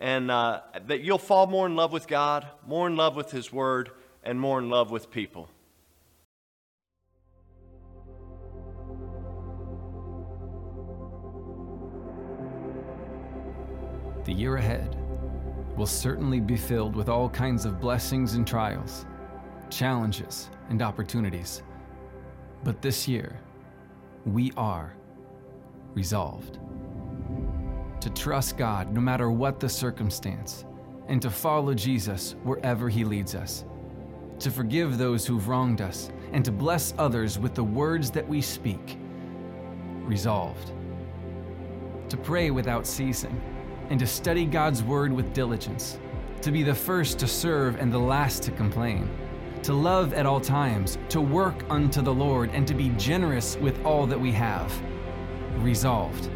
and uh, that you'll fall more in love with God, more in love with His Word, and more in love with people. The year ahead will certainly be filled with all kinds of blessings and trials, challenges and opportunities. But this year, we are resolved to trust God no matter what the circumstance, and to follow Jesus wherever He leads us, to forgive those who've wronged us, and to bless others with the words that we speak. Resolved. To pray without ceasing, and to study God's Word with diligence, to be the first to serve and the last to complain, to love at all times, to work unto the Lord, and to be generous with all that we have. Resolved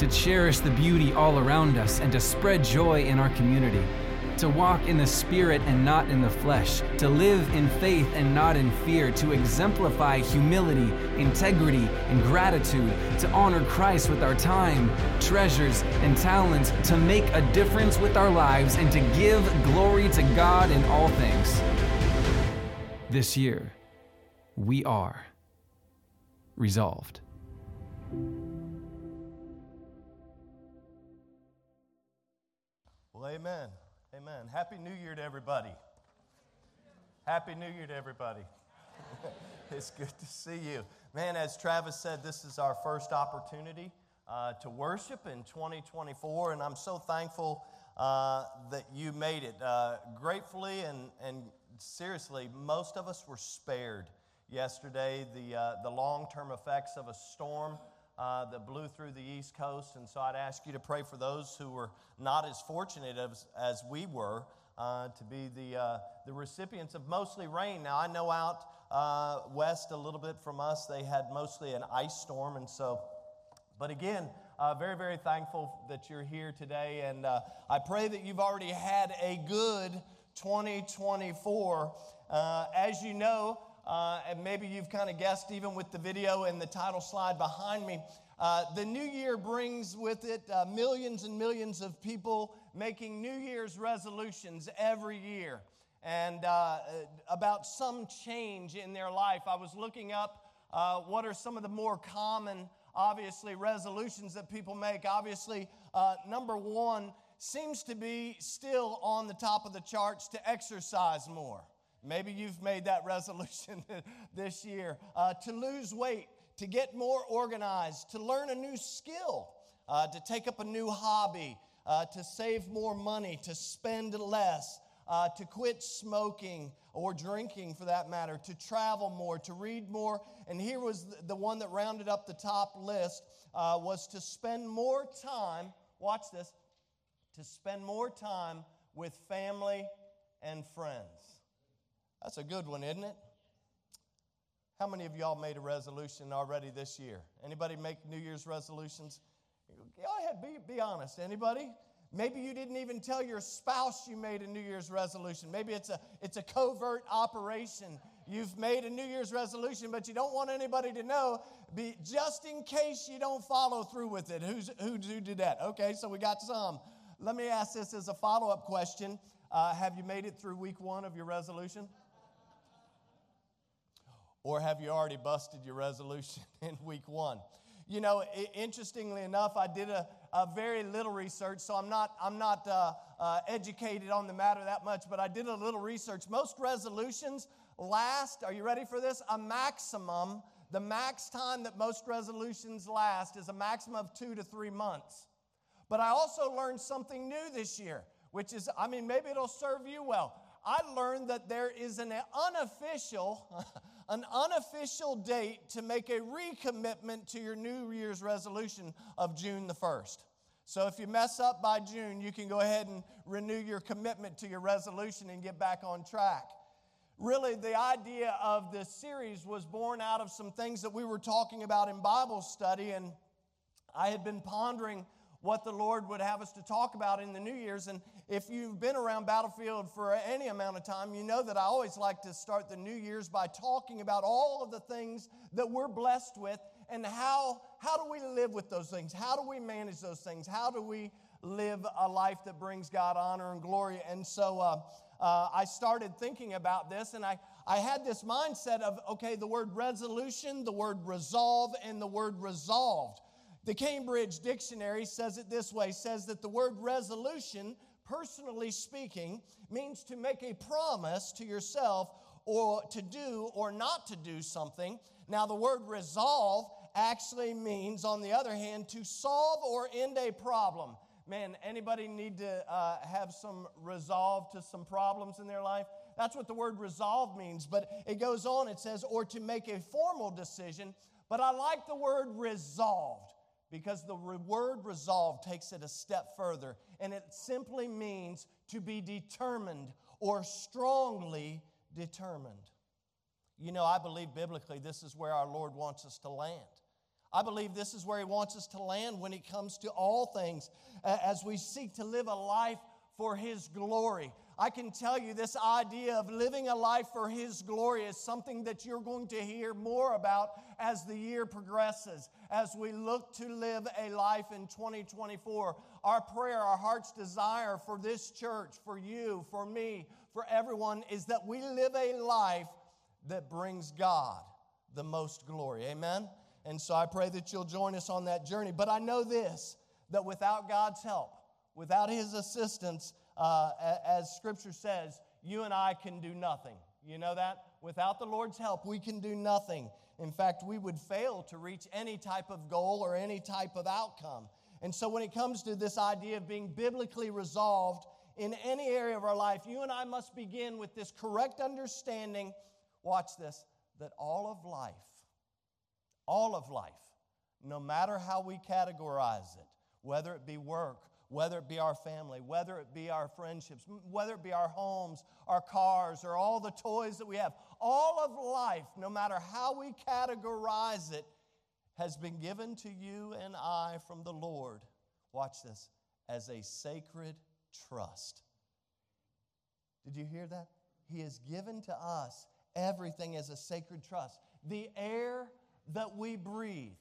to cherish the beauty all around us and to spread joy in our community, to walk in the Spirit and not in the flesh, to live in faith and not in fear, to exemplify humility, integrity, and gratitude, to honor Christ with our time, treasures, and talents, to make a difference with our lives, and to give glory to God in all things. This year, we are resolved. Well, amen. Amen. Happy New Year to everybody. Happy New Year to everybody. it's good to see you. Man, as Travis said, this is our first opportunity uh, to worship in 2024, and I'm so thankful uh, that you made it. Uh, gratefully and, and seriously, most of us were spared yesterday. The, uh, the long term effects of a storm uh, that blew through the East Coast. And so I'd ask you to pray for those who were not as fortunate as, as we were uh, to be the, uh, the recipients of mostly rain. Now, I know out uh, west a little bit from us, they had mostly an ice storm. And so, but again, uh, very, very thankful that you're here today. And uh, I pray that you've already had a good 2024. as you know, uh, and maybe you've kind of guessed even with the video and the title slide behind me. Uh, the new year brings with it uh, millions and millions of people making New Year's resolutions every year and uh, about some change in their life. I was looking up uh, what are some of the more common, obviously, resolutions that people make. Obviously, uh, number one seems to be still on the top of the charts to exercise more. Maybe you've made that resolution this year uh, to lose weight, to get more organized, to learn a new skill, uh, to take up a new hobby, uh, to save more money, to spend less, uh, to quit smoking or drinking for that matter, to travel more, to read more. And here was the one that rounded up the top list uh, was to spend more time, watch this, to spend more time with family and friends. That's a good one, isn't it? How many of y'all made a resolution already this year? Anybody make New Year's resolutions? Go ahead, be, be honest. Anybody? Maybe you didn't even tell your spouse you made a New Year's resolution. Maybe it's a, it's a covert operation. You've made a New Year's resolution, but you don't want anybody to know, be, just in case you don't follow through with it. Who's, who, who did that? Okay, so we got some. Let me ask this as a follow up question uh, Have you made it through week one of your resolution? Or have you already busted your resolution in week one? You know, interestingly enough, I did a, a very little research, so I'm not, I'm not uh, uh, educated on the matter that much, but I did a little research. Most resolutions last, are you ready for this? A maximum, the max time that most resolutions last is a maximum of two to three months. But I also learned something new this year, which is, I mean, maybe it'll serve you well. I learned that there is an unofficial, an unofficial date to make a recommitment to your New Year's resolution of June the 1st. So if you mess up by June, you can go ahead and renew your commitment to your resolution and get back on track. Really, the idea of this series was born out of some things that we were talking about in Bible study, and I had been pondering what the Lord would have us to talk about in the New Year's. And if you've been around Battlefield for any amount of time, you know that I always like to start the New Year's by talking about all of the things that we're blessed with and how, how do we live with those things? How do we manage those things? How do we live a life that brings God honor and glory? And so uh, uh, I started thinking about this and I, I had this mindset of okay, the word resolution, the word resolve, and the word resolved. The Cambridge Dictionary says it this way says that the word resolution, personally speaking, means to make a promise to yourself or to do or not to do something. Now, the word resolve actually means, on the other hand, to solve or end a problem. Man, anybody need to uh, have some resolve to some problems in their life? That's what the word resolve means. But it goes on, it says, or to make a formal decision. But I like the word resolved because the word resolve takes it a step further. And it simply means to be determined or strongly determined. You know, I believe biblically this is where our Lord wants us to land. I believe this is where He wants us to land when it comes to all things as we seek to live a life for His glory. I can tell you this idea of living a life for His glory is something that you're going to hear more about as the year progresses, as we look to live a life in 2024. Our prayer, our heart's desire for this church, for you, for me, for everyone is that we live a life that brings God the most glory. Amen? And so I pray that you'll join us on that journey. But I know this that without God's help, without His assistance, uh, as Scripture says, you and I can do nothing. You know that? Without the Lord's help, we can do nothing. In fact, we would fail to reach any type of goal or any type of outcome. And so, when it comes to this idea of being biblically resolved in any area of our life, you and I must begin with this correct understanding watch this, that all of life, all of life, no matter how we categorize it, whether it be work, whether it be our family, whether it be our friendships, whether it be our homes, our cars, or all the toys that we have, all of life, no matter how we categorize it, has been given to you and I from the Lord. Watch this as a sacred trust. Did you hear that? He has given to us everything as a sacred trust. The air that we breathe.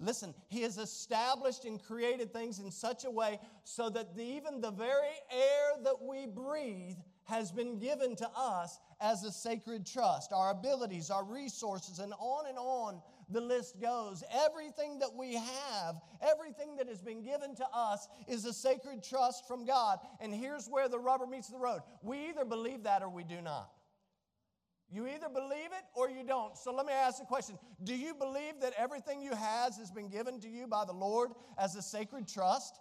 Listen, He has established and created things in such a way so that the, even the very air that we breathe has been given to us as a sacred trust. Our abilities, our resources, and on and on the list goes. Everything that we have, everything that has been given to us is a sacred trust from God. And here's where the rubber meets the road. We either believe that or we do not. You either believe it or you don't. So let me ask the question Do you believe that everything you has has been given to you by the Lord as a sacred trust?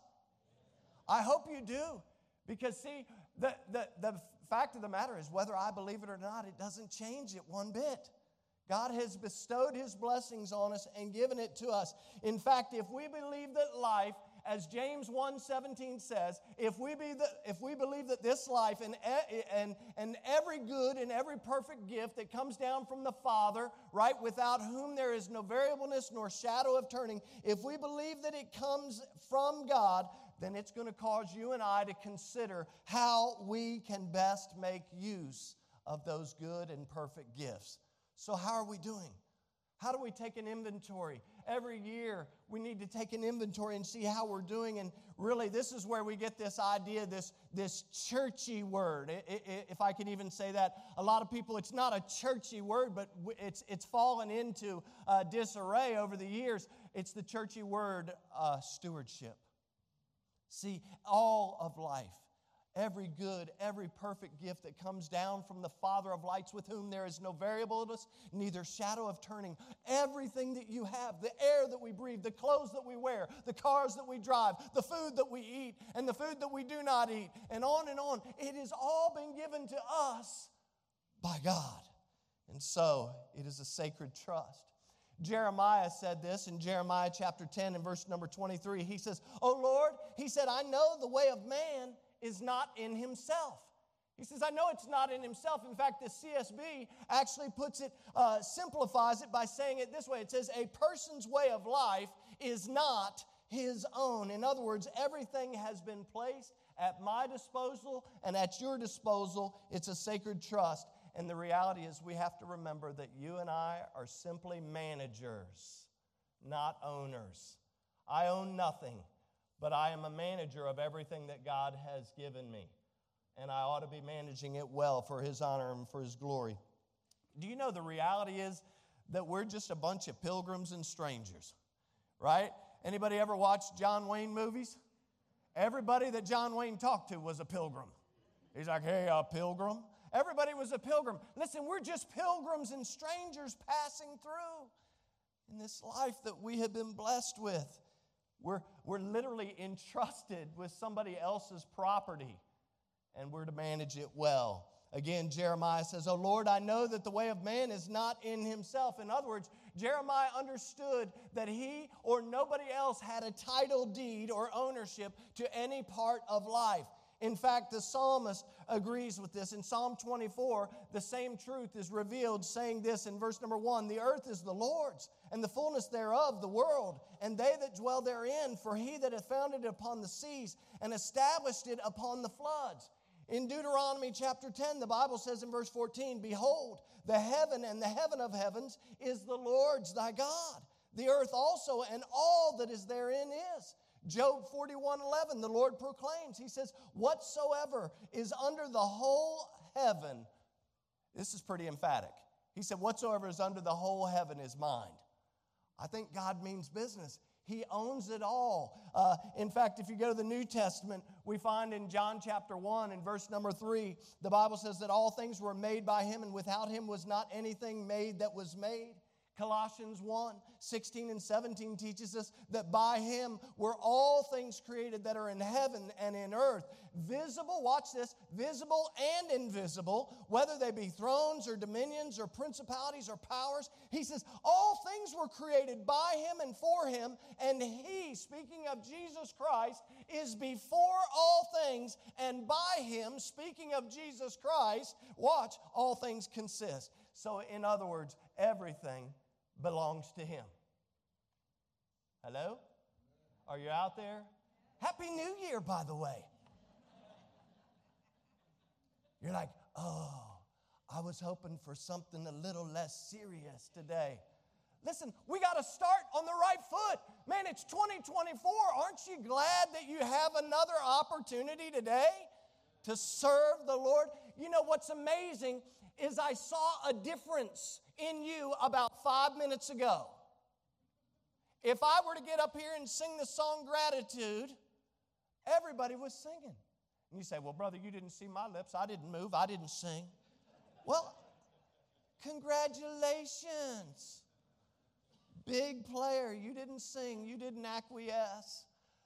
I hope you do. Because, see, the, the, the fact of the matter is, whether I believe it or not, it doesn't change it one bit. God has bestowed His blessings on us and given it to us. In fact, if we believe that life as James 1:17 says, if we, be the, if we believe that this life and, eh, and, and every good and every perfect gift that comes down from the Father, right, without whom there is no variableness nor shadow of turning, if we believe that it comes from God, then it's going to cause you and I to consider how we can best make use of those good and perfect gifts. So, how are we doing? How do we take an inventory? Every year, we need to take an inventory and see how we're doing. And really, this is where we get this idea, this, this churchy word, if I can even say that. A lot of people, it's not a churchy word, but it's, it's fallen into uh, disarray over the years. It's the churchy word, uh, stewardship. See, all of life every good, every perfect gift that comes down from the Father of lights, with whom there is no variableness, neither shadow of turning. Everything that you have, the air that we breathe, the clothes that we wear, the cars that we drive, the food that we eat, and the food that we do not eat, and on and on, it has all been given to us by God. And so it is a sacred trust. Jeremiah said this in Jeremiah chapter 10 and verse number 23. He says, Oh Lord, he said, I know the way of man is not in himself. He says, I know it's not in himself. In fact, the CSB actually puts it, uh, simplifies it by saying it this way it says, A person's way of life is not his own. In other words, everything has been placed at my disposal and at your disposal. It's a sacred trust. And the reality is, we have to remember that you and I are simply managers, not owners. I own nothing, but I am a manager of everything that God has given me. And I ought to be managing it well for His honor and for His glory. Do you know the reality is that we're just a bunch of pilgrims and strangers, right? Anybody ever watched John Wayne movies? Everybody that John Wayne talked to was a pilgrim. He's like, hey, a pilgrim. Everybody was a pilgrim. Listen, we're just pilgrims and strangers passing through in this life that we have been blessed with. We're, we're literally entrusted with somebody else's property, and we're to manage it well. Again, Jeremiah says, Oh Lord, I know that the way of man is not in himself. In other words, Jeremiah understood that he or nobody else had a title deed or ownership to any part of life. In fact, the psalmist agrees with this. In Psalm 24, the same truth is revealed, saying this in verse number one The earth is the Lord's, and the fullness thereof the world, and they that dwell therein. For he that hath founded it upon the seas and established it upon the floods. In Deuteronomy chapter 10, the Bible says in verse 14, Behold, the heaven and the heaven of heavens is the Lord's thy God. The earth also and all that is therein is. Job 41 11, the Lord proclaims, He says, Whatsoever is under the whole heaven, this is pretty emphatic. He said, Whatsoever is under the whole heaven is mine. I think God means business. He owns it all. Uh, in fact, if you go to the New Testament, we find in John chapter 1 and verse number 3, the Bible says that all things were made by him, and without him was not anything made that was made. Colossians 1 16 and 17 teaches us that by him were all things created that are in heaven and in earth, visible, watch this, visible and invisible, whether they be thrones or dominions or principalities or powers. He says, All things were created by him and for him, and he, speaking of Jesus Christ, is before all things, and by him, speaking of Jesus Christ, watch, all things consist. So, in other words, everything belongs to Him. Hello? Are you out there? Happy New Year, by the way. You're like, oh, I was hoping for something a little less serious today. Listen, we got to start on the right foot. Man, it's 2024. Aren't you glad that you have another opportunity today to serve the Lord? You know what's amazing is I saw a difference in you about five minutes ago. If I were to get up here and sing the song Gratitude, everybody was singing. And you say, Well, brother, you didn't see my lips. I didn't move. I didn't sing. Well, congratulations. Big player. You didn't sing. You didn't acquiesce.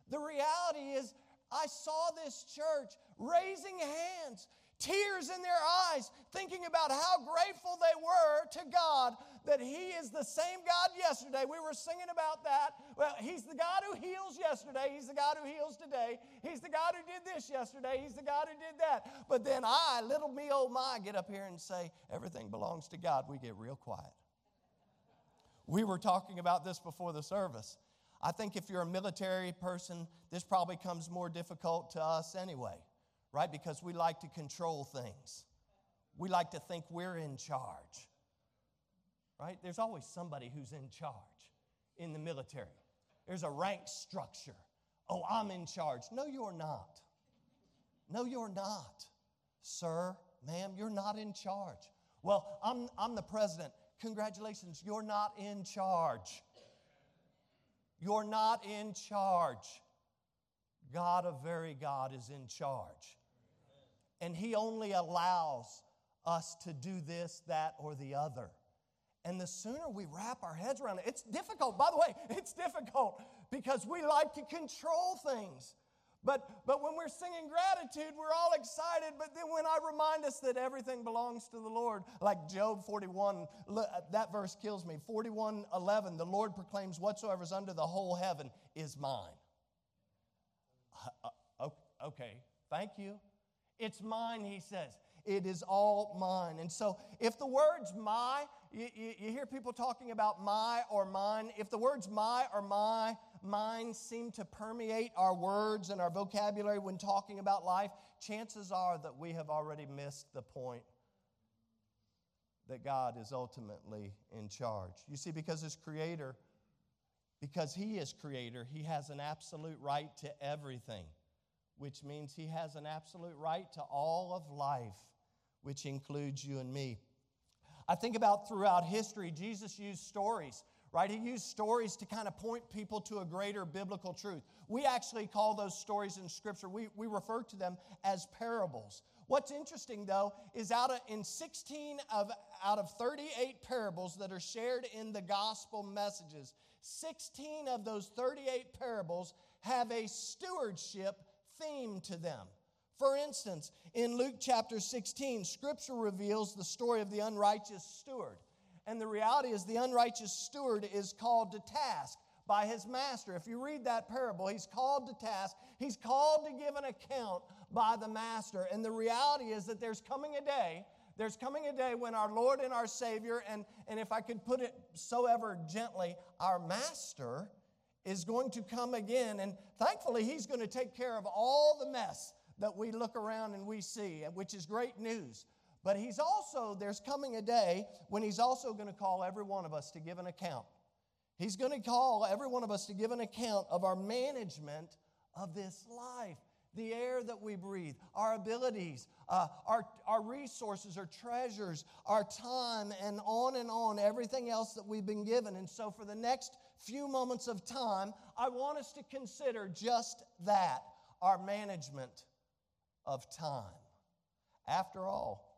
The reality is, I saw this church raising hands, tears in their eyes, thinking about how grateful they were to God that He is the same God yesterday. We were singing about that. Well, He's the God who heals yesterday, He's the God who heals today, He's the God who did this yesterday, He's the God who did that. But then I, little me, oh my, get up here and say, everything belongs to God. We get real quiet. We were talking about this before the service. I think if you're a military person, this probably comes more difficult to us anyway right? Because we like to control things. We like to think we're in charge, right? There's always somebody who's in charge in the military. There's a rank structure. Oh, I'm in charge. No, you're not. No, you're not. Sir, ma'am, you're not in charge. Well, I'm, I'm the president. Congratulations, you're not in charge. You're not in charge. God, a very God, is in charge and He only allows us to do this, that, or the other. And the sooner we wrap our heads around it, it's difficult. By the way, it's difficult because we like to control things. But, but when we're singing gratitude, we're all excited. But then when I remind us that everything belongs to the Lord, like Job 41, that verse kills me. 41 11, the Lord proclaims, Whatsoever is under the whole heaven is mine. Uh, uh, okay, thank you. It's mine, he says. It is all mine. And so, if the words my, you, you, you, hear people talking about my or mine, if the words my or my, mine seem to permeate our words and our vocabulary when talking about life, chances are that we have already missed the point that God is ultimately in charge. You see, because as creator, because He is creator, He has an absolute right to everything which means he has an absolute right to all of life, which includes you and me. I think about throughout history, Jesus used stories, right? He used stories to kind of point people to a greater biblical truth. We actually call those stories in Scripture, we, we refer to them as parables. What's interesting, though, is out of, in 16 of, out of 38 parables that are shared in the gospel messages, 16 of those 38 parables have a stewardship theme to them. For instance, in Luke chapter 16, scripture reveals the story of the unrighteous steward. And the reality is, the unrighteous steward is called to task by his master. If you read that parable, he's called to task. He's called to give an account by the master. And the reality is that there's coming a day, there's coming a day when our Lord and our Savior, and, and if I could put it so ever gently, our master is going to come again. And thankfully, He's going to take care of all the mess that we look around and we see, which is great news. But He's also, there's coming a day when He's also going to call every one of us to give an account. He's going to call every one of us to give an account of our management of this life the air that we breathe, our abilities, uh, our, our resources, our treasures, our time, and on and on, everything else that we've been given. And so, for the next few moments of time, I want us to consider just that our management of time. After all,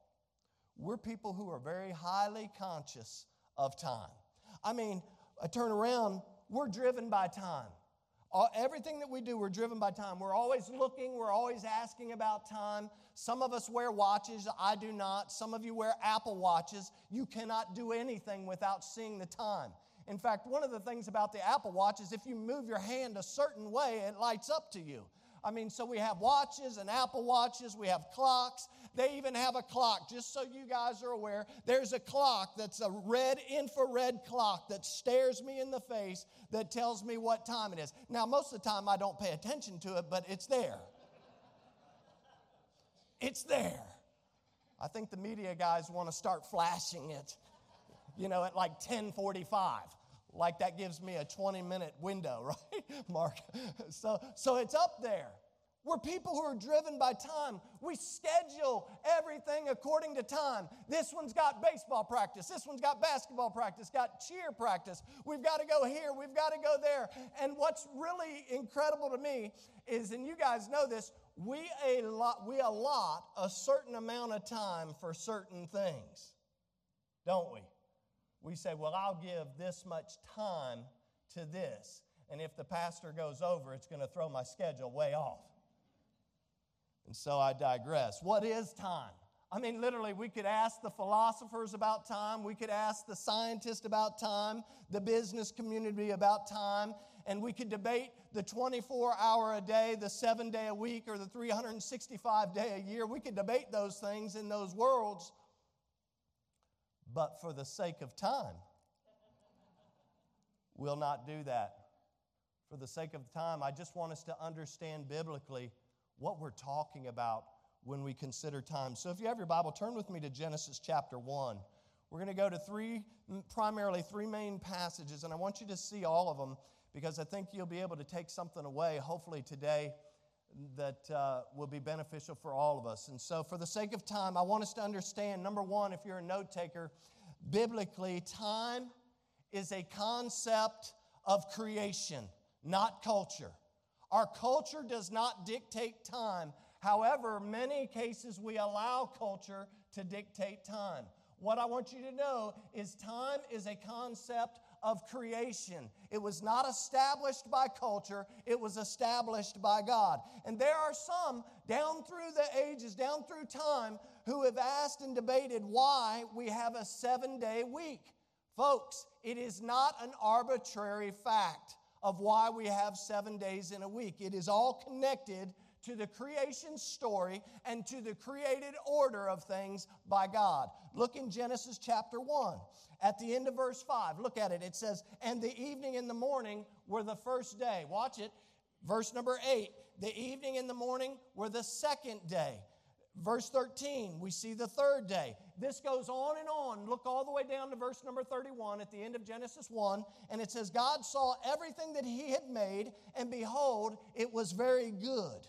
we're people who are very highly conscious of time. I mean, I turn around, we're driven by time. Everything that we do, we're driven by time. We're always looking, we're always asking about time. Some of us wear watches, I do not. Some of you wear Apple Watches. You cannot do anything without seeing the time. In fact, one of the things about the Apple Watch is if you move your hand a certain way, it lights up to you. I mean, so we have watches and Apple Watches, we have clocks. They even have a clock, just so you guys are aware. There's a clock that's a red infrared clock that stares me in the face that tells me what time it is. Now, most of the time I don't pay attention to it, but it's there. It's there. I think the media guys want to start flashing it, you know, at like 1045 like that gives me a 20 minute window, right, Mark? So, so it's up there. We're people who are driven by time. We schedule everything according to time. This one's got baseball practice. This one's got basketball practice, got cheer practice. We've got to go here. We've got to go there. And what's really incredible to me is, and you guys know this, we, a lot, we allot a certain amount of time for certain things, don't we? We say, well, I'll give this much time to this. And if the pastor goes over, it's going to throw my schedule way off. And so I digress. What is time? I mean, literally, we could ask the philosophers about time, we could ask the scientists about time, the business community about time, and we could debate the 24 hour a day, the seven day a week, or the 365 day a year. We could debate those things in those worlds but for the sake of time, we'll not do that. For the sake of time, I just want us to understand biblically what we're talking about when we consider time. So if you have your Bible, turn with me to Genesis chapter 1. We're going to go to three, primarily three main passages, and I want you to see all of them because I think you'll be able to take something away, hopefully today, that uh, will be beneficial for all of us. And so, for the sake of time, I want us to understand number one, if you're a note taker, biblically, time is a concept of creation, not culture. Our culture does not dictate time. However, many cases we allow culture to dictate time. What I want you to know is time is a concept of creation. It was not established by culture, it was established by God. And there are some down through the ages, down through time, who have asked and debated why we have a seven day week. Folks, it is not an arbitrary fact of why we have seven days in a week. It is all connected to the creation story and to the created order of things by God. Look in Genesis chapter 1. At the end of verse 5, look at it. It says, And the evening and the morning were the first day. Watch it. Verse number 8, the evening and the morning were the second day. Verse 13, we see the third day. This goes on and on. Look all the way down to verse number 31 at the end of Genesis 1. And it says, God saw everything that he had made, and behold, it was very good.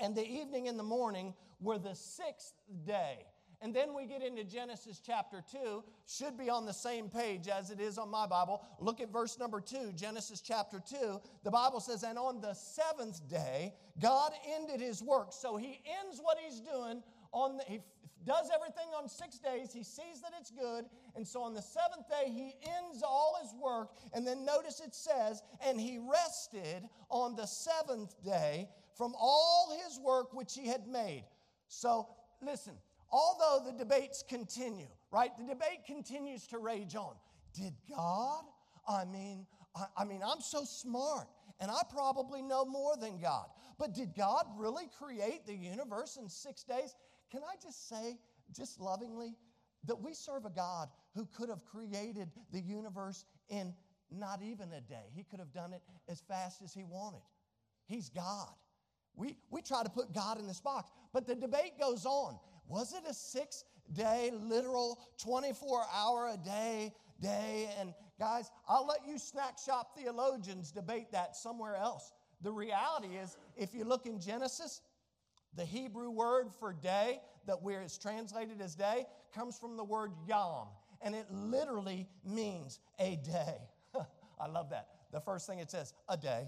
And the evening and the morning were the sixth day. And then we get into Genesis chapter 2, should be on the same page as it is on my Bible. Look at verse number 2, Genesis chapter 2. The Bible says, And on the seventh day, God ended his work. So he ends what he's doing on the, he does everything on six days. He sees that it's good. And so on the seventh day, he ends all his work. And then notice it says, And he rested on the seventh day from all his work which he had made. So listen, although the debates continue, right? The debate continues to rage on. Did God? I mean, I, I, mean, I'm so smart and I probably know more than God. But did God really create the universe in six days? Can I just say, just lovingly, that we serve a God who could have created the universe in not even a day. He could have done it as fast as he wanted. He's God. We, we try to put God in this box, but the debate goes on. Was it a six day, literal, 24 hour a day day? And guys, I'll let you snack shop theologians debate that somewhere else. The reality is, if you look in Genesis, the Hebrew word for day that where it's translated as day comes from the word yom, and it literally means a day. I love that. The first thing it says, a day.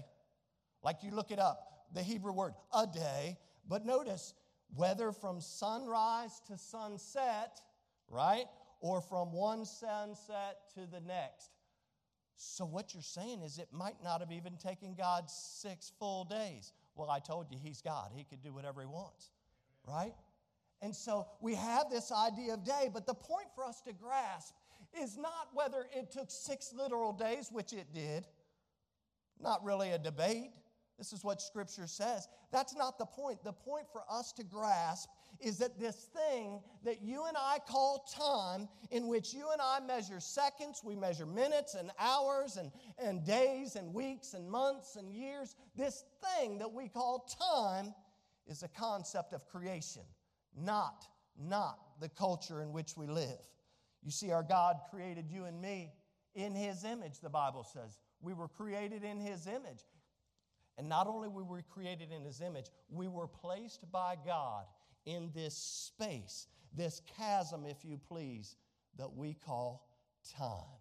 Like you look it up, the Hebrew word, a day. But notice, whether from sunrise to sunset, right? Or from one sunset to the next. So, what you're saying is it might not have even taken God six full days. Well, I told you he's God, he could do whatever he wants, right? And so we have this idea of day, but the point for us to grasp is not whether it took six literal days, which it did, not really a debate. This is what Scripture says. That's not the point. The point for us to grasp is that this thing that you and I call time, in which you and I measure seconds, we measure minutes and hours and, and days and weeks and months and years, this thing that we call time is a concept of creation, not, not the culture in which we live. You see, our God created you and me in His image, the Bible says. We were created in His image. And not only were we created in His image, we were placed by God in this space, this chasm, if you please, that we call time.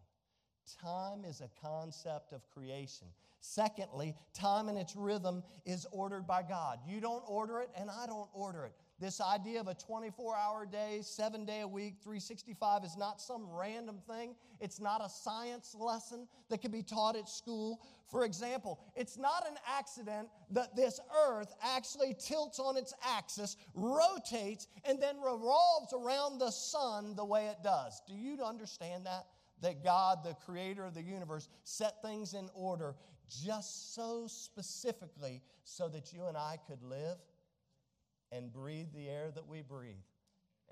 Time is a concept of creation. Secondly, time and its rhythm is ordered by God. You don't order it, and I don't order it. This idea of a 24 hour day, seven day a week, 365 is not some random thing. It's not a science lesson that can be taught at school. For example, it's not an accident that this earth actually tilts on its axis, rotates, and then revolves around the sun the way it does. Do you understand that? That God, the creator of the universe, set things in order just so specifically so that you and I could live and breathe the air that we breathe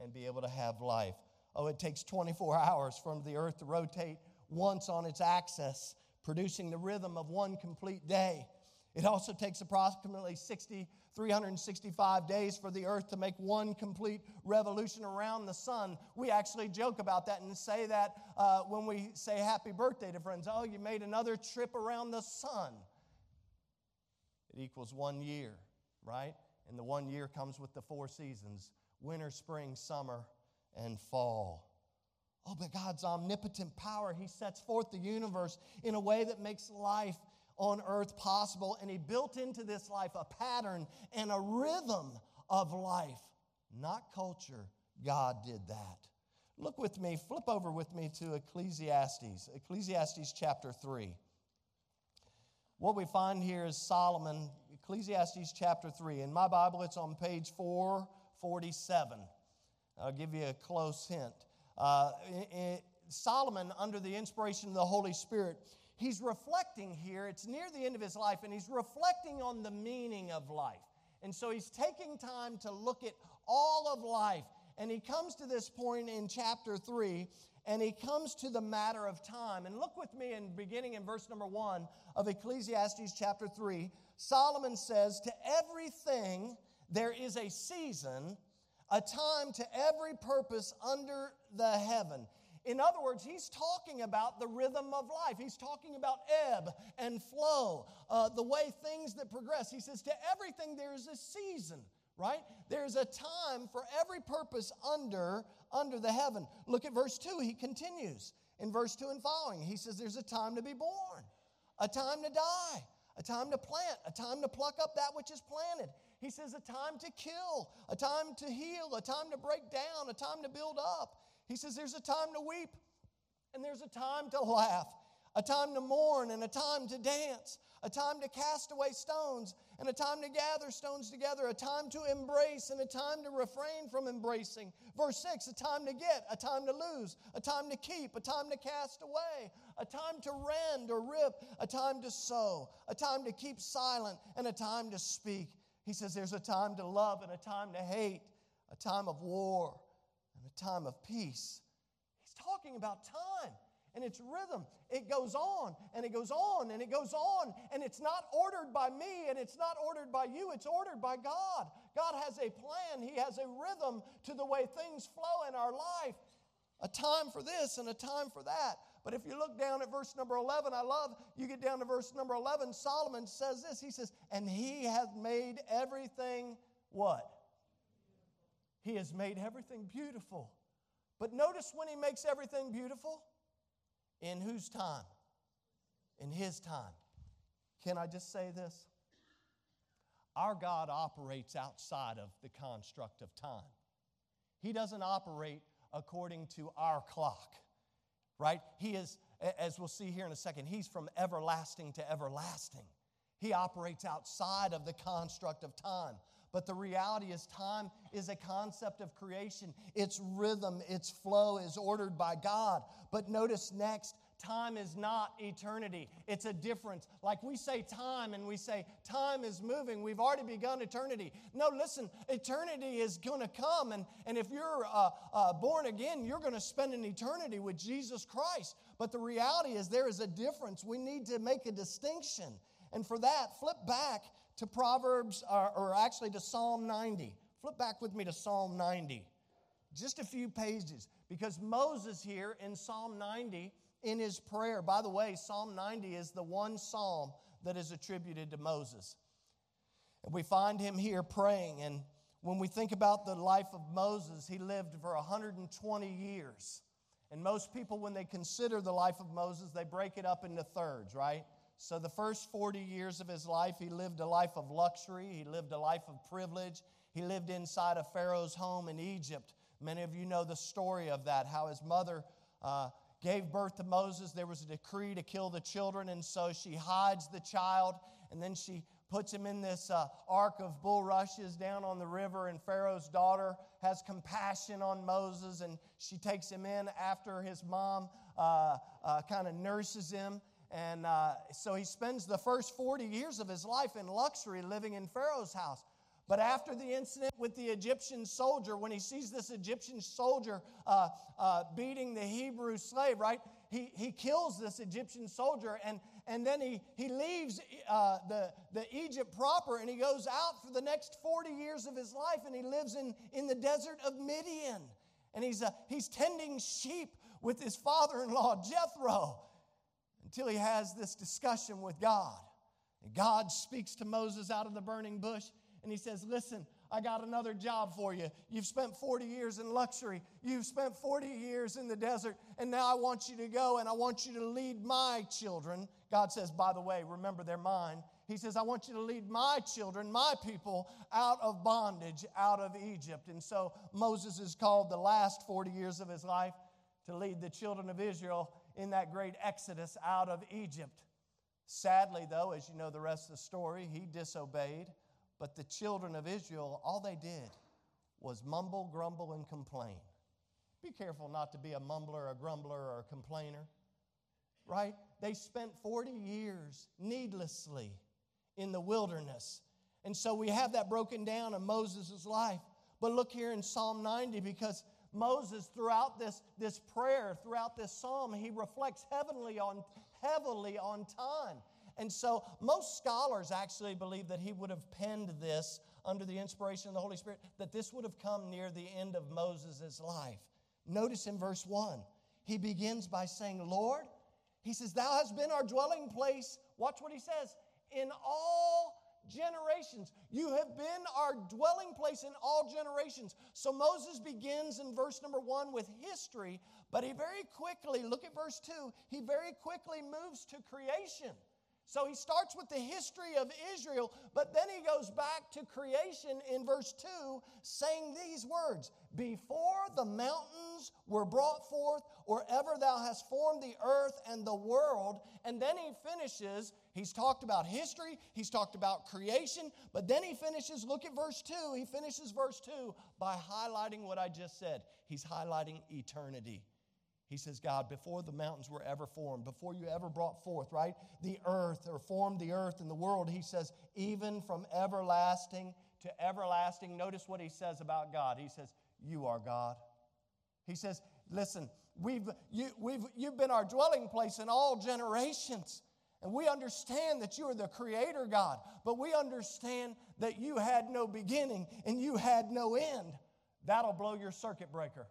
and be able to have life. Oh, it takes 24 hours from the earth to rotate once on its axis, producing the rhythm of one complete day. It also takes approximately 60, 365 days for the earth to make one complete revolution around the sun. We actually joke about that and say that uh, when we say happy birthday to friends. Oh, you made another trip around the sun. It equals one year, right? And the one year comes with the four seasons winter, spring, summer, and fall. Oh, but God's omnipotent power, He sets forth the universe in a way that makes life on earth possible. And He built into this life a pattern and a rhythm of life, not culture. God did that. Look with me, flip over with me to Ecclesiastes, Ecclesiastes chapter 3. What we find here is Solomon, Ecclesiastes chapter 3. In my Bible, it's on page 447. I'll give you a close hint. Uh, it, Solomon, under the inspiration of the Holy Spirit, he's reflecting here. It's near the end of his life, and he's reflecting on the meaning of life. And so he's taking time to look at all of life. And he comes to this point in chapter 3, and he comes to the matter of time. And look with me in beginning in verse number 1 of Ecclesiastes chapter 3. Solomon says, To everything there is a season, a time to every purpose under the heaven. In other words, he's talking about the rhythm of life. He's talking about ebb and flow, uh, the way things that progress. He says, To everything there is a season, right? There's a time for every purpose under, under the heaven. Look at verse 2. He continues in verse 2 and following. He says, There's a time to be born, a time to die, a time to plant, a time to pluck up that which is planted. He says, A time to kill, a time to heal, a time to break down, a time to build up. He says there's a time to weep and there's a time to laugh, a time to mourn and a time to dance, a time to cast away stones and a time to gather stones together, a time to embrace and a time to refrain from embracing. Verse 6 a time to get, a time to lose, a time to keep, a time to cast away, a time to rend or rip, a time to sow, a time to keep silent and a time to speak. He says there's a time to love and a time to hate, a time of war and a time of peace. He's talking about time and its rhythm. It goes on and it goes on and it goes on, and it's not ordered by me and it's not ordered by you, it's ordered by God. God has a plan, He has a rhythm to the way things flow in our life. A time for this and a time for that. But if you look down at verse number 11, I love you get down to verse number 11. Solomon says this He says, And He hath made everything what? He has made everything beautiful. But notice when He makes everything beautiful, in whose time? In His time. Can I just say this? Our God operates outside of the construct of time. He doesn't operate according to our clock, right? He is, as we'll see here in a second, He's from everlasting to everlasting. He operates outside of the construct of time. But the reality is, time is a concept of creation. Its rhythm, its flow is ordered by God. But notice next, time is not eternity. It's a difference. Like we say time and we say time is moving. We've already begun eternity. No, listen, eternity is going to come. And, and if you're uh, uh, born again, you're going to spend an eternity with Jesus Christ. But the reality is, there is a difference. We need to make a distinction. And for that, flip back to Proverbs, or, or actually to Psalm 90. Flip back with me to Psalm 90. Just a few pages. Because Moses here in Psalm 90, in his prayer, by the way, Psalm 90 is the one psalm that is attributed to Moses. And we find him here praying. And when we think about the life of Moses, he lived for 120 years. And most people, when they consider the life of Moses, they break it up into thirds, right? So, the first 40 years of his life, he lived a life of luxury, he lived a life of privilege. He lived inside of Pharaoh's home in Egypt. Many of you know the story of that, how his mother uh, gave birth to Moses. There was a decree to kill the children, and so she hides the child, and then she puts him in this uh, ark of bulrushes down on the river, and Pharaoh's daughter has compassion on Moses, and she takes him in after his mom uh, uh, kind of nurses him. And uh, so he spends the first 40 years of his life in luxury living in Pharaoh's house. But after the incident with the Egyptian soldier, when he sees this Egyptian soldier uh, uh, beating the Hebrew slave, right? He, he kills this Egyptian soldier and, and then he, he leaves uh, the, the Egypt proper and he goes out for the next 40 years of his life and he lives in, in the desert of Midian. And he's, he's tending sheep with his father in law, Jethro until he has this discussion with God. And God speaks to Moses out of the burning bush and he says, Listen, I got another job for you. You've spent 40 years in luxury, you've spent 40 years in the desert, and now I want you to go and I want you to lead my children. God says, By the way, remember they're mine. He says, I want you to lead my children, my people, out of bondage, out of Egypt. And so Moses is called the last 40 years of his life to lead the children of Israel in that great exodus out of Egypt. Sadly, though, as you know the rest of the story, he disobeyed. But the children of Israel, all they did was mumble, grumble, and complain. Be careful not to be a mumbler, a grumbler, or a complainer, right? They spent 40 years needlessly in the wilderness. And so we have that broken down in Moses' life. But look here in Psalm 90 because Moses, throughout this, this prayer, throughout this psalm, he reflects heavily on, heavily on time. And so most scholars actually believe that he would have penned this under the inspiration of the Holy Spirit, that this would have come near the end of Moses' life. Notice in verse 1, he begins by saying, Lord, he says, Thou hast been our dwelling place. Watch what he says, in all generations. You have been our dwelling place in all generations. So Moses begins in verse number one with history, but he very quickly, look at verse two, he very quickly moves to creation. So he starts with the history of Israel, but then he goes back to creation in verse 2, saying these words Before the mountains were brought forth, or ever thou hast formed the earth and the world. And then he finishes, he's talked about history, he's talked about creation, but then he finishes, look at verse 2, he finishes verse 2 by highlighting what I just said. He's highlighting eternity. He says, God, before the mountains were ever formed, before you ever brought forth, right, the earth or formed the earth and the world, he says, even from everlasting to everlasting. Notice what he says about God. He says, You are God. He says, Listen, we've, you, we've, you've been our dwelling place in all generations. And we understand that you are the creator God, but we understand that you had no beginning and you had no end. That'll blow your circuit breaker.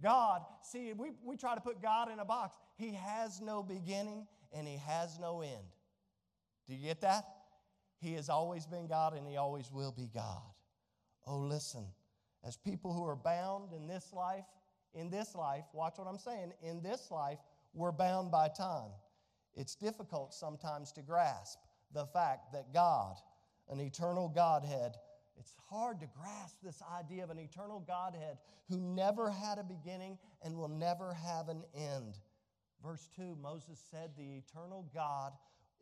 God, see, we, we try to put God in a box. He has no beginning and He has no end. Do you get that? He has always been God and He always will be God. Oh, listen, as people who are bound in this life, in this life, watch what I'm saying, in this life, we're bound by time. It's difficult sometimes to grasp the fact that God, an eternal Godhead, it's hard to grasp this idea of an eternal Godhead who never had a beginning and will never have an end. Verse 2 Moses said, The eternal God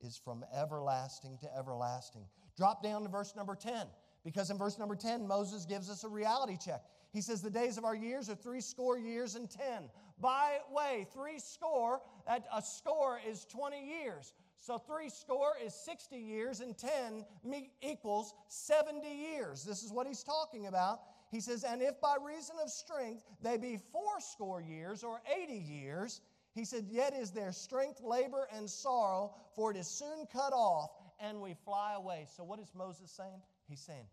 is from everlasting to everlasting. Drop down to verse number 10, because in verse number 10, Moses gives us a reality check. He says, The days of our years are three score years and ten. By way, three score, a score is 20 years. So three score is 60 years, and 10 equals 70 years. This is what he's talking about. He says, And if by reason of strength they be fourscore years or 80 years, he said, Yet is their strength, labor, and sorrow, for it is soon cut off, and we fly away. So what is Moses saying? He's saying,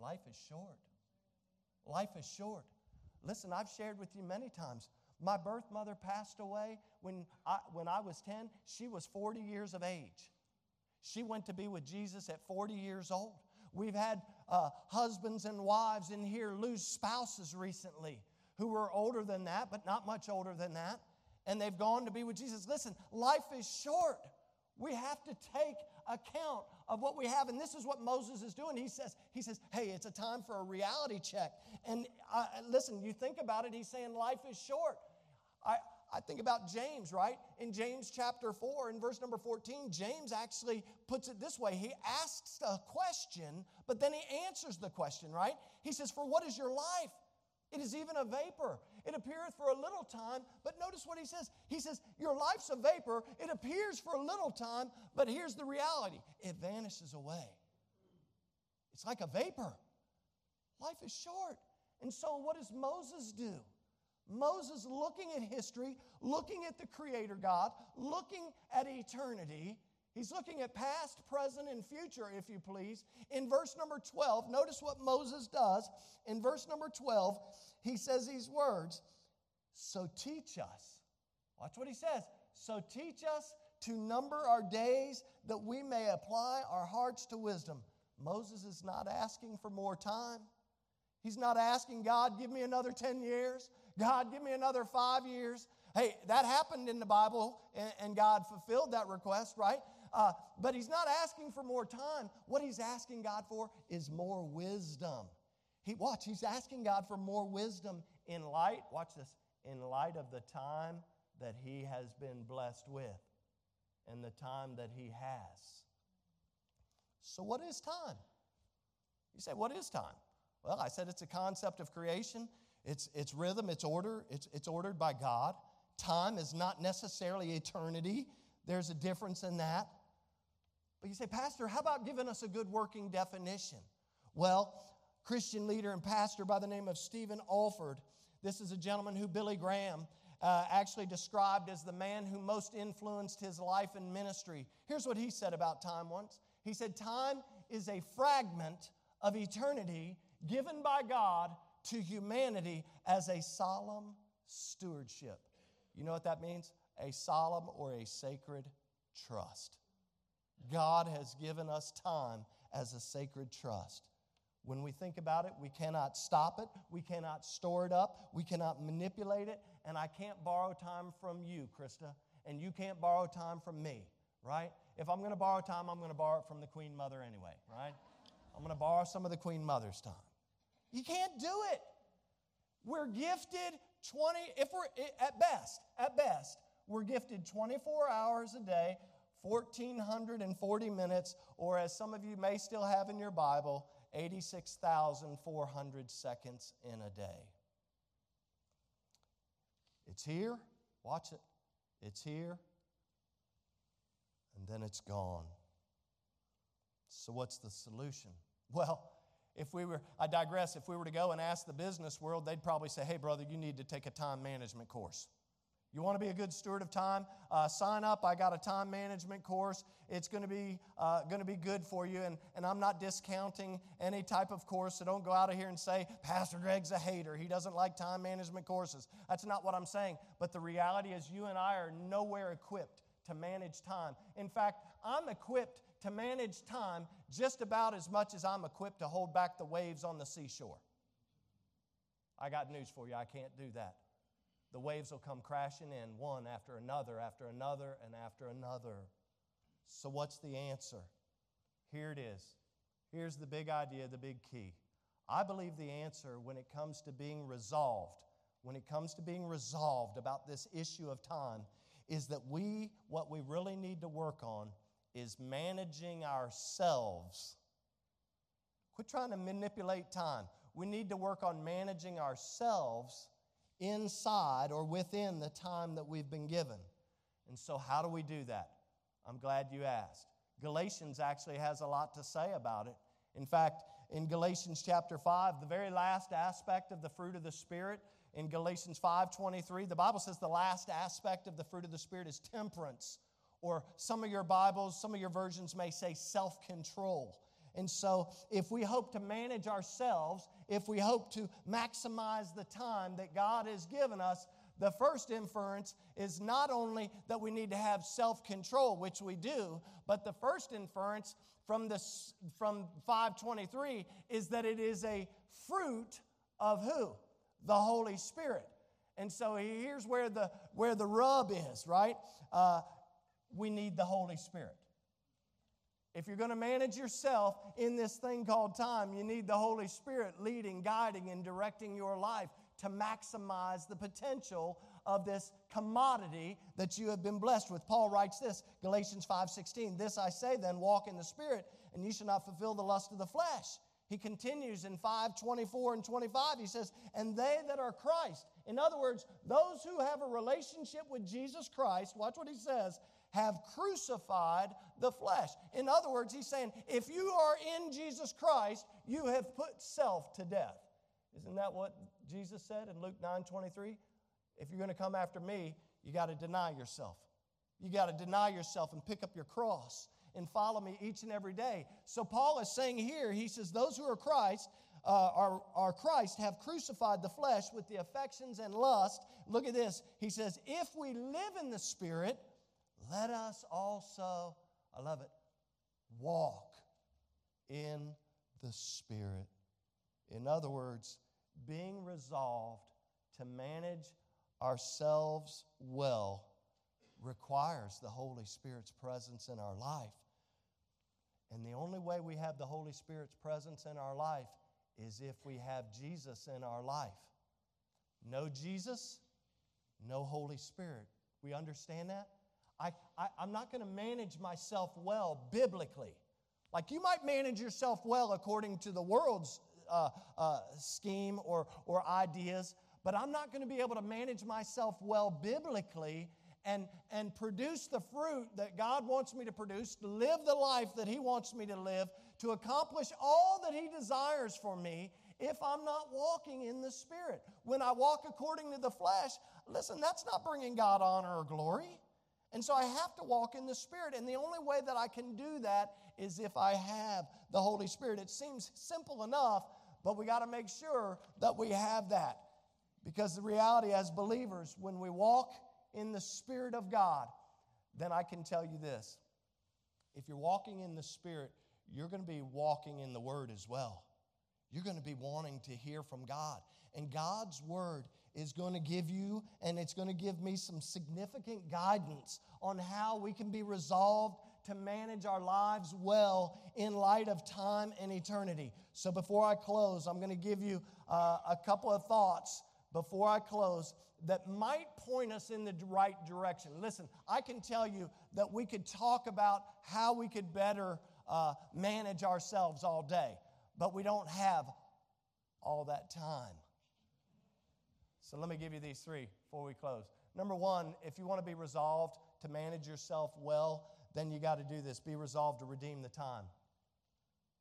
Life is short. Life is short. Listen, I've shared with you many times. My birth mother passed away when I, when I was 10. She was 40 years of age. She went to be with Jesus at 40 years old. We've had uh, husbands and wives in here lose spouses recently who were older than that, but not much older than that. And they've gone to be with Jesus. Listen, life is short. We have to take account of what we have. And this is what Moses is doing. He says, he says, hey, it's a time for a reality check. And uh, listen, you think about it, he's saying life is short. I, I think about James, right? In James chapter 4, in verse number 14, James actually puts it this way. He asks a question, but then he answers the question, right? He says, For what is your life? It is even a vapor. It appeareth for a little time, but notice what he says. He says, Your life's a vapor. It appears for a little time, but here's the reality it vanishes away. It's like a vapor. Life is short. And so, what does Moses do? Moses looking at history, looking at the Creator God, looking at eternity. He's looking at past, present, and future, if you please. In verse number 12, notice what Moses does. In verse number 12, he says these words So teach us. Watch what he says. So teach us to number our days that we may apply our hearts to wisdom. Moses is not asking for more time. He's not asking God, give me another 10 years. God, give me another five years. Hey, that happened in the Bible, and God fulfilled that request, right? Uh, but he's not asking for more time. What he's asking God for is more wisdom. He, watch, he's asking God for more wisdom in light, watch this, in light of the time that he has been blessed with and the time that he has. So, what is time? You say, what is time? Well, I said it's a concept of creation, it's, it's rhythm, it's order, it's, it's ordered by God. Time is not necessarily eternity, there's a difference in that. But you say, Pastor, how about giving us a good working definition? Well, Christian leader and pastor by the name of Stephen Olford, this is a gentleman who Billy Graham uh, actually described as the man who most influenced his life and ministry. Here's what he said about time once He said, Time is a fragment of eternity given by God to humanity as a solemn stewardship. You know what that means? A solemn or a sacred trust. God has given us time as a sacred trust. When we think about it, we cannot stop it, we cannot store it up, we cannot manipulate it, and I can't borrow time from you, Krista, and you can't borrow time from me, right? If I'm to borrow time, I'm to borrow it from the Queen Mother anyway, right? I'm to borrow some of the Queen Mother's time. You can't do it. We're gifted 20, if we're at best, at best, we're gifted 24 hours a day, 1,440 minutes, or as some of you may still have in your Bible, 86,400 seconds in a day. It's here, watch it. It's here, and then it's gone. So, what's the solution? Well, if we were, I digress, if we were to go and ask the business world, they'd probably say, hey, brother, you need to take a time management course. You want to be a good steward of time? Uh, sign up. I got a time management course. It's going to be uh, going to be good for you. And, and I'm not discounting any type of course. So don't go out of here and say Pastor Greg's a hater. He doesn't like time management courses. That's not what I'm saying. But the reality is, you and I are nowhere equipped to manage time. In fact, I'm equipped to manage time just about as much as I'm equipped to hold back the waves on the seashore. I got news for you. I can't do that the waves will come crashing in one after another, after another, and after another. So, what's the answer? Here it is. Here's the big idea, the big key. I believe the answer when it comes to being resolved, when it comes to being resolved about this issue of time, is that we, what we really need to work on is managing ourselves. Quit trying to manipulate time. We need to work on managing ourselves inside or within the time that we've been given. And so, how do we do that? I'm glad you asked. Galatians actually has a lot to say about it. In fact, in Galatians chapter 5, the very last aspect of the fruit of the Spirit, in Galatians 5:23, the Bible says the last aspect of the fruit of the Spirit is temperance. Or some of your Bibles, some of your versions may say self-control. And so, if we hope to manage ourselves, if we hope to maximize the time that God has given us, the first inference is not only that we need to have self control, which we do, but the first inference from, this, from 523 is that it is a fruit of who? The Holy Spirit. And so here's where the, where the rub is, right? Uh, we need the Holy Spirit. If you're going to manage yourself in this thing called time, you need the Holy Spirit leading, guiding, and directing your life to maximize the potential of this commodity that you have been blessed with. Paul writes this, Galatians 5:16, "This I say then, walk in the spirit, and you shall not fulfill the lust of the flesh." He continues in 5:24 and 25. He says, "And they that are Christ." In other words, those who have a relationship with Jesus Christ, watch what he says, have crucified the flesh. In other words, he's saying, if you are in Jesus Christ, you have put self to death. Isn't that what Jesus said in Luke 9 23? If you're going to come after me, you got to deny yourself. You got to deny yourself and pick up your cross and follow me each and every day. So, Paul is saying here, he says, Those who are Christ, uh, are, are Christ, have crucified the flesh with the affections and lust. Look at this. He says, If we live in the Spirit, let us also, I love it, walk in the Spirit. In other words, being resolved to manage ourselves well requires the Holy Spirit's presence in our life. And the only way we have the Holy Spirit's presence in our life is if we have Jesus in our life. No Jesus, no Holy Spirit. We understand that? I, I, am not going to manage myself well biblically. Like you might manage yourself well according to the world's uh, uh, scheme or, or ideas, but I'm not going to be able to manage myself well biblically and, and produce the fruit that God wants me to produce, to live the life that He wants me to live, to accomplish all that He desires for me if I'm not walking in the Spirit. When I walk according to the flesh, listen, that's not bringing God honor or glory. And so I have to walk in the Spirit. And the only way that I can do that is if I have the Holy Spirit. It seems simple enough, but we got to make sure that we have that. Because the reality as believers, when we walk in the Spirit of God, then I can tell you this. If you're walking in the Spirit, you're going to be walking in the Word as well. You're going to be wanting to hear from God. And God's Word is going to give you, and it's going to give me some significant guidance on how we can be resolved to manage our lives well in light of time and eternity. So before I close, I'm going to give you uh, a couple of thoughts before I close that might point us in the right direction. Listen, I can tell you that we could talk about how we could better uh, manage ourselves all day, but we don't have all that time. So let me give you these three before we close. Number one, if you want to be resolved to manage yourself well, then you got to do this be resolved to redeem the time.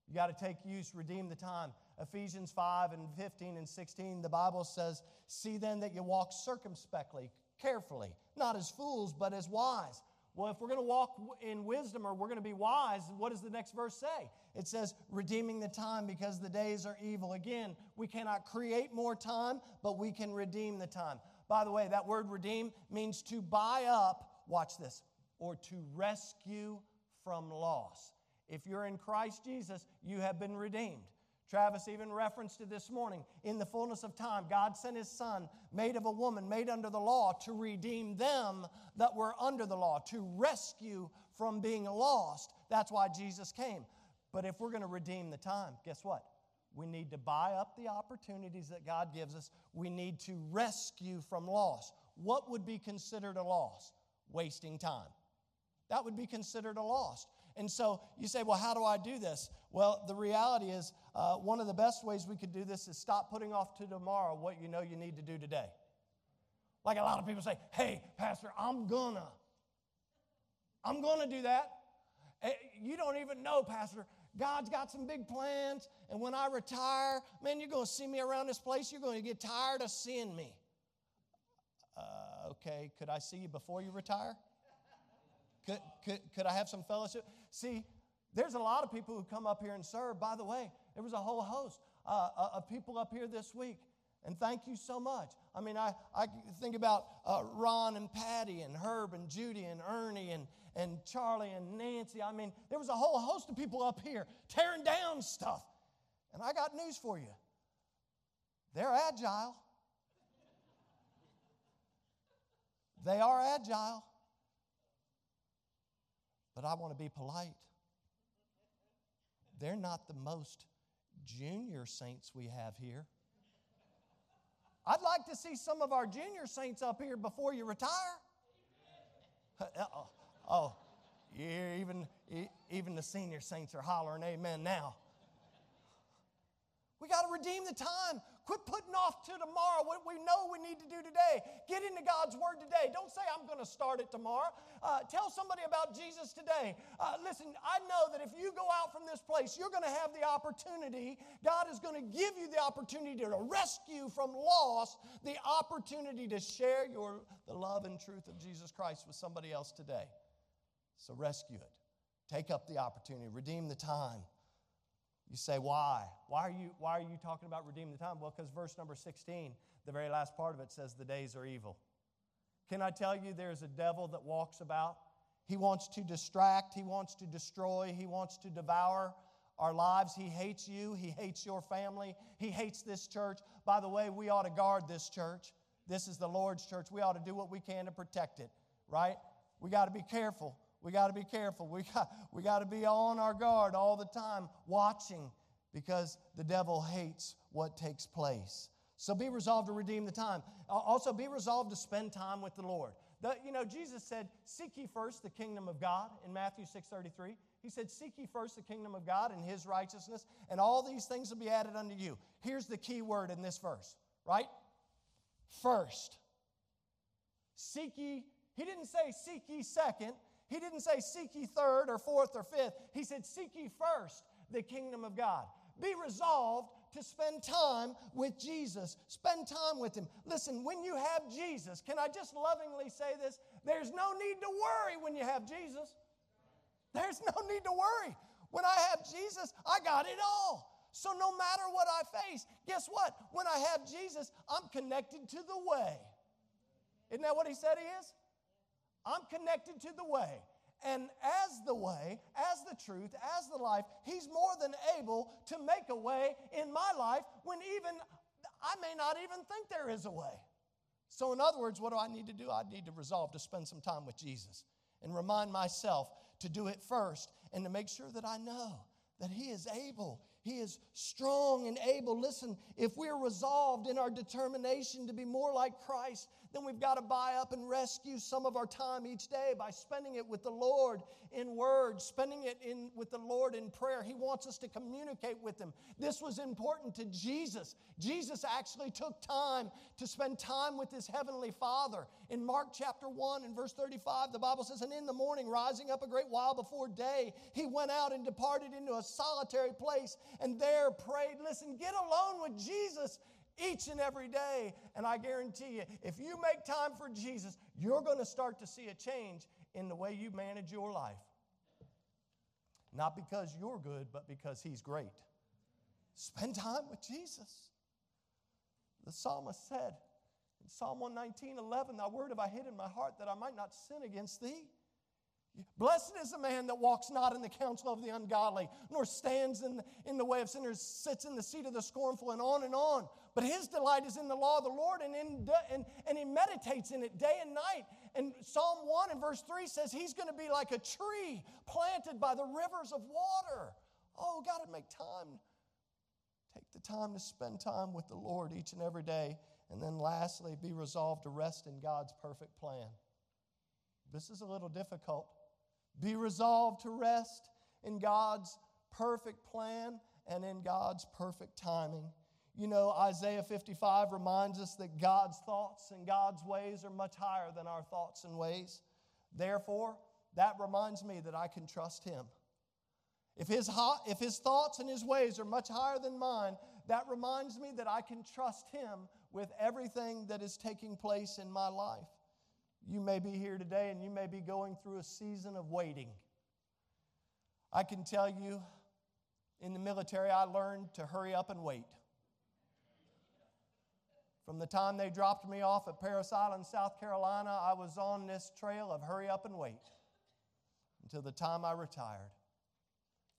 You got to take use, redeem the time. Ephesians 5 and 15 and 16, the Bible says, See then that you walk circumspectly, carefully, not as fools, but as wise. Well, if we're going to walk in wisdom or we're going to be wise, what does the next verse say? It says, redeeming the time because the days are evil. Again, we cannot create more time, but we can redeem the time. By the way, that word redeem means to buy up, watch this, or to rescue from loss. If you're in Christ Jesus, you have been redeemed. Travis even referenced it this morning. In the fullness of time, God sent his son, made of a woman, made under the law, to redeem them that were under the law, to rescue from being lost. That's why Jesus came. But if we're going to redeem the time, guess what? We need to buy up the opportunities that God gives us. We need to rescue from loss. What would be considered a loss? Wasting time. That would be considered a loss. And so you say, well, how do I do this? Well, the reality is, uh, one of the best ways we could do this is stop putting off to tomorrow what you know you need to do today. Like a lot of people say, hey, Pastor, I'm gonna. I'm gonna do that. Eh, you don't even know, Pastor. God's got some big plans, and when I retire, man, you're gonna see me around this place. You're gonna get tired of seeing me. Uh, okay, could I see you before you retire? Could, could, could I have some fellowship? See, there's a lot of people who come up here and serve. By the way, there was a whole host uh, uh, of people up here this week. And thank you so much. I mean, I, I think about uh, Ron and Patty and Herb and Judy and Ernie and, and Charlie and Nancy. I mean, there was a whole host of people up here tearing down stuff. And I got news for you they're agile. They are agile but I want to be polite. They're not the most junior saints we have here. I'd like to see some of our junior saints up here before you retire. oh, oh yeah, even, even the senior saints are hollering amen now. We got to redeem the time. Quit putting off to tomorrow what we know we need to do today. Get into God's Word today. Don't say, I'm going to start it tomorrow. Uh, tell somebody about Jesus today. Uh, listen, I know that if you go out from this place, you're going to have the opportunity. God is going to give you the opportunity to rescue from loss, the opportunity to share your, the love and truth of Jesus Christ with somebody else today. So rescue it. Take up the opportunity, redeem the time. You say, why? Why are you, why are you talking about redeeming the time? Well, because verse number 16, the very last part of it says, the days are evil. Can I tell you there's a devil that walks about? He wants to distract, he wants to destroy, he wants to devour our lives. He hates you, he hates your family, he hates this church. By the way, we ought to guard this church. This is the Lord's church. We ought to do what we can to protect it, right? we got to be careful. We got to be careful. We got, we got to be on our guard all the time, watching, because the devil hates what takes place. So be resolved to redeem the time. Also, be resolved to spend time with the Lord. The, you know, Jesus said, Seek ye first the kingdom of God in Matthew 6 33. He said, Seek ye first the kingdom of God and his righteousness, and all these things will be added unto you. Here's the key word in this verse, right? First. Seek ye, he didn't say seek ye second. He didn't say seek ye third or fourth or fifth. He said, Seek ye first the kingdom of God. Be resolved to spend time with Jesus. Spend time with Him. Listen, when you have Jesus, can I just lovingly say this? There's no need to worry when you have Jesus. There's no need to worry. When I have Jesus, I got it all. So no matter what I face, guess what? When I have Jesus, I'm connected to the way. Isn't that what He said He is? I'm connected to the way. And as the way, as the truth, as the life, He's more than able to make a way in my life when even I may not even think there is a way. So, in other words, what do I need to do? I need to resolve to spend some time with Jesus and remind myself to do it first and to make sure that I know that He is able. He is strong and able. Listen, if we're resolved in our determination to be more like Christ, then we've got to buy up and rescue some of our time each day by spending it with the Lord in word, spending it in, with the Lord in prayer. He wants us to communicate with Him. This was important to Jesus. Jesus actually took time to spend time with His Heavenly Father. In Mark chapter 1 and verse 35, the Bible says, And in the morning, rising up a great while before day, He went out and departed into a solitary place and there prayed. Listen, get alone with Jesus each and every day. And I guarantee you, if you make time for Jesus, you're going to start to see a change in the way you manage your life. Not because you're good, but because He's great. Spend time with Jesus. The psalmist said in Psalm 119 11, Thy word have I hid in my heart that I might not sin against Thee. Blessed is the man that walks not in the counsel of the ungodly, nor stands in the, in the way of sinners, sits in the seat of the scornful, and on and on. But his delight is in the law of the Lord, and, in, and, and he meditates in it day and night. And Psalm 1 and verse 3 says he's going to be like a tree planted by the rivers of water. Oh, got to make time. Take the time to spend time with the Lord each and every day. And then lastly, be resolved to rest in God's perfect plan. This is a little difficult. Be resolved to rest in God's perfect plan and in God's perfect timing. You know, Isaiah 55 reminds us that God's thoughts and God's ways are much higher than our thoughts and ways. Therefore, that reminds me that I can trust Him. If his, if his thoughts and his ways are much higher than mine, that reminds me that I can trust him with everything that is taking place in my life. You may be here today and you may be going through a season of waiting. I can tell you, in the military, I learned to hurry up and wait. From the time they dropped me off at Parris Island, South Carolina, I was on this trail of hurry up and wait until the time I retired.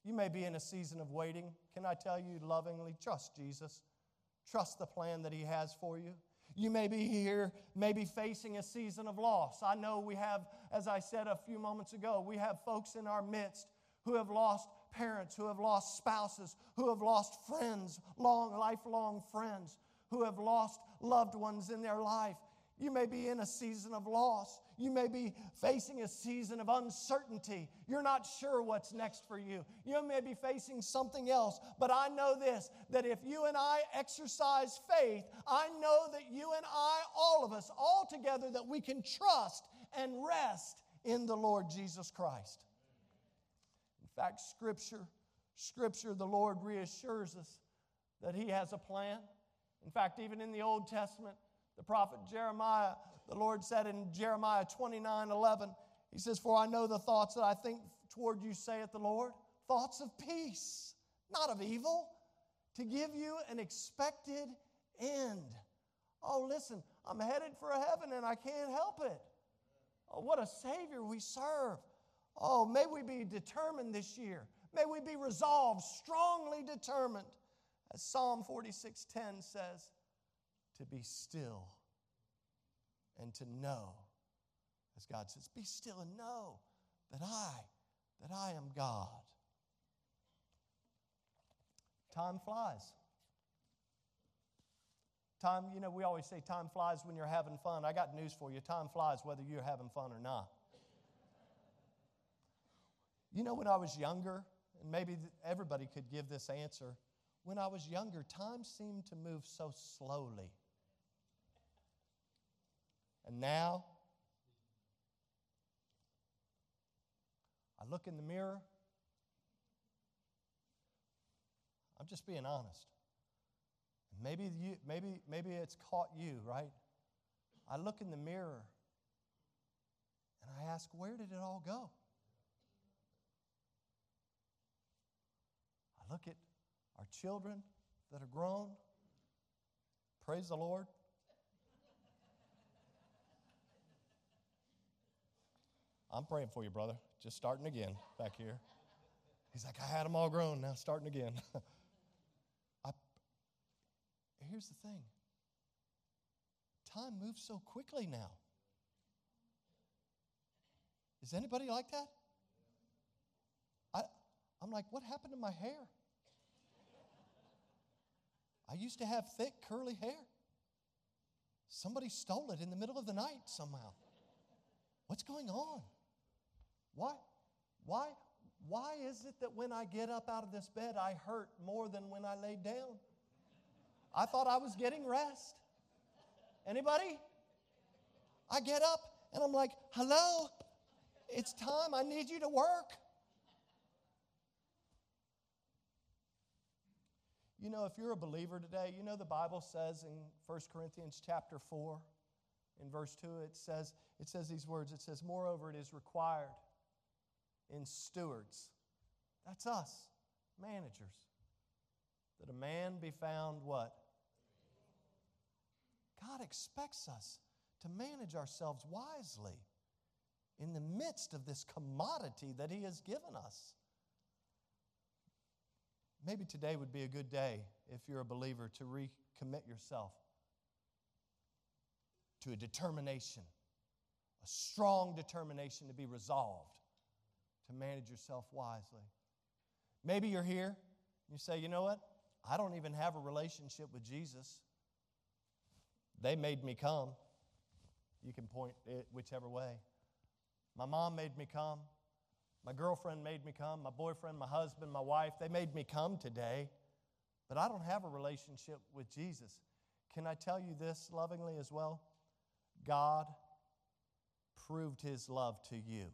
You may be in a season of waiting. Can I tell you lovingly, trust Jesus? Trust the plan that He has for you. You may be here, maybe facing a season of loss. I know we have, as I said a few moments ago, we have folks in our midst who have lost parents, who have lost spouses, who have lost friends, long, lifelong friends, who have lost loved ones in their life. You may be in a season of loss. You may be facing a season of uncertainty. You're not sure what's next for you. You may be facing something else. But I know this that if you and I exercise faith, I know that you and I, all of us, all together, that we can trust and rest in the Lord Jesus Christ. In fact, Scripture, Scripture, the Lord reassures us that He has a plan. In fact, even in the Old Testament, the prophet Jeremiah, the Lord said in Jeremiah 29 11, He says, For I know the thoughts that I think toward you, saith the Lord, thoughts of peace, not of evil, to give you an expected end. Oh, listen, I'm headed for heaven and I can't help it. Oh, what a Savior we serve. Oh, may we be determined this year. May we be resolved, strongly determined. As Psalm 46:10 says, to be still and to know As God says, Be still and know that I, that I am God. Time flies. Time, you know, we always say time flies when you're having fun. I got news for you. Time flies whether you're having fun or not. You know, when I was younger, and maybe everybody could give this answer, when I was younger, time seemed to move so slowly. And now, I look in the mirror. I'm just being honest. Maybe, you, maybe, maybe it's caught you, right? I look in the mirror and I ask, where did it all go? I look at our children that are grown. Praise the Lord. I'm praying for you, brother. Just starting again back here. He's like, I had them all grown, now starting again. I, here's the thing time moves so quickly now. Is anybody like that? I, I'm like, what happened to my hair? I used to have thick, curly hair. Somebody stole it in the middle of the night somehow. What's going on? Why? Why? Why is it that when I get up out of this bed, I hurt more than when I laid down? I thought I was getting rest. Anybody? I get up and I'm like, hello, it's time. I need you to work. You know, if you're a believer today, you know the Bible says in 1 Corinthians chapter 4, in verse 2, it says, it says these words. It says, Moreover, it is required in stewards. That's us, managers. That a man be found what? God expects us to manage ourselves wisely in the midst of this commodity that He has given us. Maybe today would be a good day, if you're a believer, to recommit yourself to a determination, a strong determination to be resolved to manage yourself wisely. Maybe you're here, you say, you know what? I don't even have a relationship with Jesus. They made me come. You can point it whichever way. My mom made me come. My girlfriend made me come. My boyfriend, my husband, my wife, they made me come today. But I don't have a relationship with Jesus. Can I tell you this lovingly as well? God proved his love to you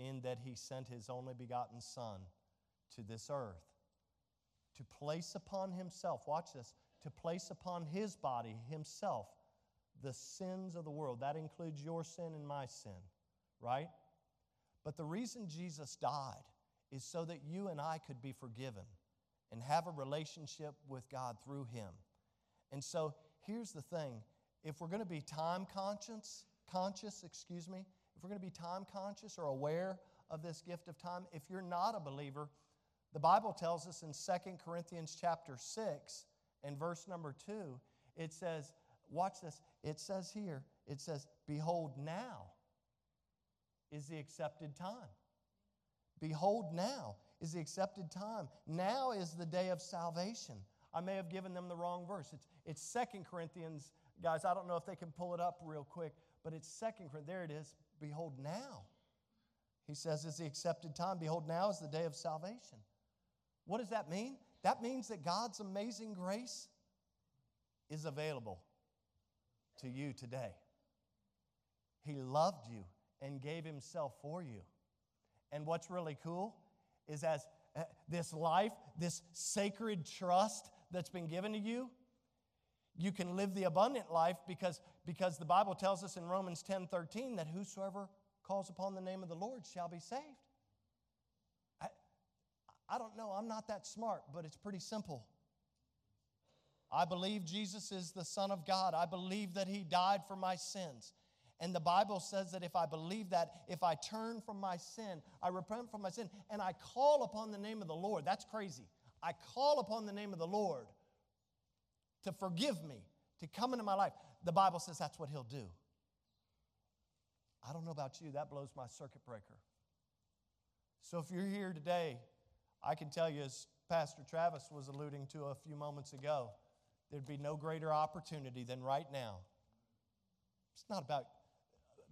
in that he sent his only begotten Son to this earth to place upon himself, watch this, to place upon his body, himself, the sins of the world. That includes your sin and my sin, right? But the reason Jesus died is so that you and I could be forgiven and have a relationship with God through him. And so here's the thing if we're going to be time conscious, conscious, excuse me, if we're going to be time conscious or aware of this gift of time, if you're not a believer, the Bible tells us in 2 Corinthians chapter 6 and verse number 2, it says, watch this, it says here, it says, Behold, now is the accepted time. Behold, now is the accepted time. Now is the day of salvation. I may have given them the wrong verse. It's, it's 2 Corinthians, guys. I don't know if they can pull it up real quick, but it's 2 Corinthians. There it is. Behold, now. He says, is the accepted time. Behold, now is the day of salvation. What does that mean? That means that God's amazing grace is available to you today. He loved you and gave Himself for you. And what's really cool is as uh, this life, this sacred trust that's been given to you, you can live the abundant life because, because the Bible tells us in Romans 10 13 that whosoever calls upon the name of the Lord shall be saved. I, I don't know, I'm not that smart, but it's pretty simple. I believe Jesus is the Son of God. I believe that He died for my sins. And the Bible says that if I believe that, if I turn from my sin, I repent from my sin, and I call upon the name of the Lord, that's crazy. I call upon the name of the Lord to forgive me, to come into my life. The Bible says that's what He'll do. I don't know about you, that blows my circuit breaker. So if you're here today, I can tell you, as Pastor Travis was alluding to a few moments ago, there'd be no greater opportunity than right now. It's not about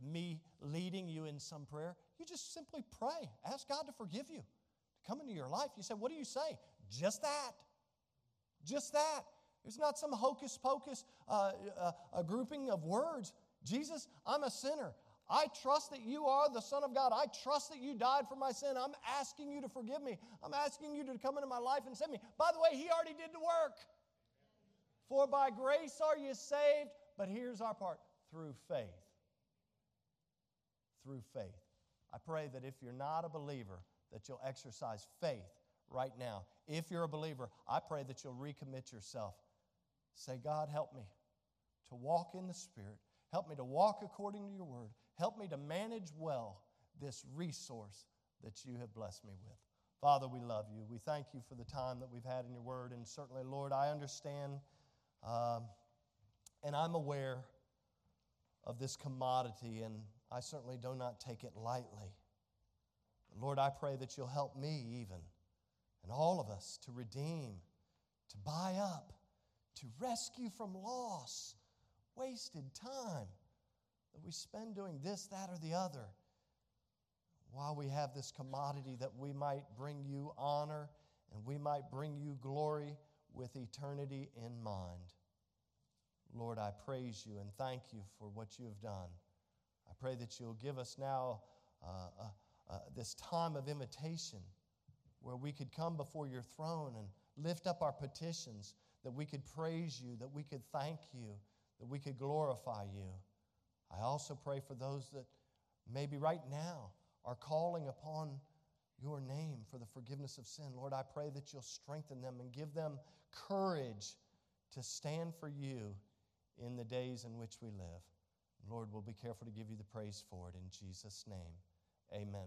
me leading you in some prayer. You just simply pray. Ask God to forgive you, to come into your life. You say, What do you say? Just that. Just that. It's not some hocus pocus uh, uh, a grouping of words. Jesus, I'm a sinner. I trust that you are the Son of God. I trust that you died for my sin. I'm asking you to forgive me. I'm asking you to come into my life and save me. By the way, He already did the work. For by grace are you saved, but here's our part through faith. Through faith. I pray that if you're not a believer, that you'll exercise faith right now. If you're a believer, I pray that you'll recommit yourself. Say, God, help me to walk in the Spirit. Help me to walk according to your word. Help me to manage well this resource that you have blessed me with. Father, we love you. We thank you for the time that we've had in your word. And certainly, Lord, I understand um, and I'm aware of this commodity, and I certainly do not take it lightly. But Lord, I pray that you'll help me even, and all of us, to redeem, to buy up, to rescue from loss, wasted time that we spend doing this, that, or the other, while we have this commodity that we might bring you honor and we might bring you glory with eternity in mind. Lord, I praise you and thank you for what you have done. I pray that you'll give us now uh, uh, uh, this time of invitation where we could come before your throne and lift up our petitions, that we could praise you, that we could thank you, that we could glorify you. I also pray for those that maybe right now are calling upon your name for the forgiveness of sin. Lord, I pray that you'll strengthen them and give them courage to stand for you in the days in which we live. Lord, we'll be careful to give you the praise for it in Jesus' name. Amen.